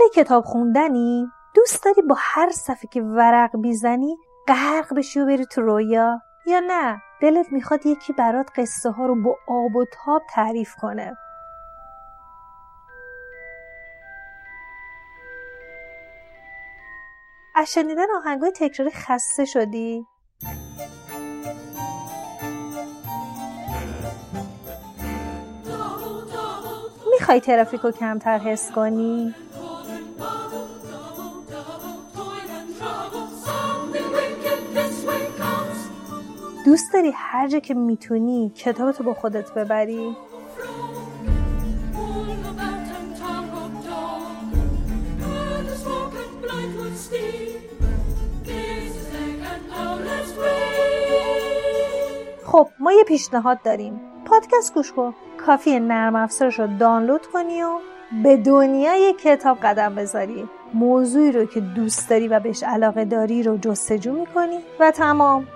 اهل کتاب خوندنی؟ دوست داری با هر صفحه که ورق بیزنی غرق بشی و بری تو رویا؟ یا نه؟ دلت می‌خواد یکی برات قصه ها رو با آب و تاب تعریف کنه. از شنیدن آهنگای تکراری خسته شدی؟ می‌خوای ترافیک رو کمتر حس کنی؟ دوست داری هر جا که می‌تونی کتابتو با خودت ببری؟ خب ما یه پیشنهاد داریم. پادکست گوش کن. کافی نرم افزارش رو دانلود کنی و به دنیای کتاب قدم بذاری. موضوعی رو که دوست داری و بهش علاقه داری رو جستجو می‌کنی. و تمام.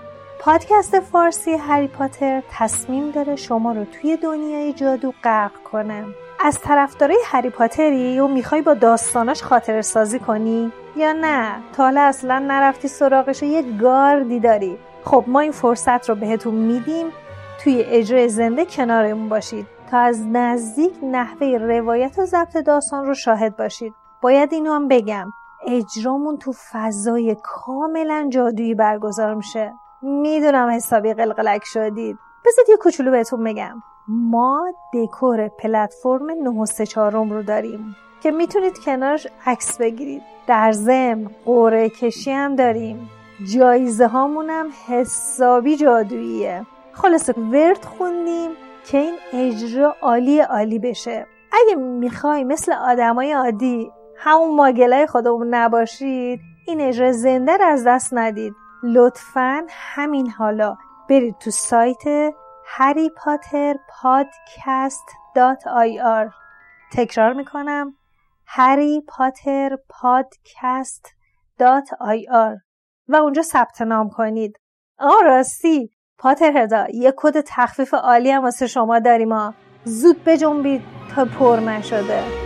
پادکست فارسی هری پاتر تصمیم داره شما رو توی دنیای جادو غرق کنه. از طرفدارای هری پاتری و می‌خوای با داستاناش خاطر سازی کنی یا نه؟ تا حالا اصلا نرفتی سراغش و یه گاردی داری. خب ما این فرصت رو بهتون میدیم. توی اجرای زنده کنارمون باشید تا از نزدیک نحوه روایت و ضبط داستان رو شاهد باشید. باید اینو هم بگم. اجرامون تو فضای کاملا جادویی برگزار میشه. می‌دونم حسابی قلقلک شدید. بذارید یه کوچولو بهتون بگم. ما دکور پلتفرم 934 رو داریم که می‌تونید کنارش عکس بگیرید. در ضمن قوره کشی هم داریم. جایزه هامونم حسابی جادوییه. خلاصه ورد خوندیم که این اجرا عالی عالی بشه. اگه می‌خوای مثل آدمای عادی همون ماگلای خودمون نباشید این اجرا زنده رو از دست ندید. لطفا همین حالا برید تو سایت هری پاتر پادکست دات آی آر تکرار می‌کنم. هری پاتر پادکست دات آی آر و اونجا ثبت نام کنید. آه راستی. پاتر هدا یه کد تخفیف عالی هم واسه شما داریم ها زود بجنبید تا پر نشده.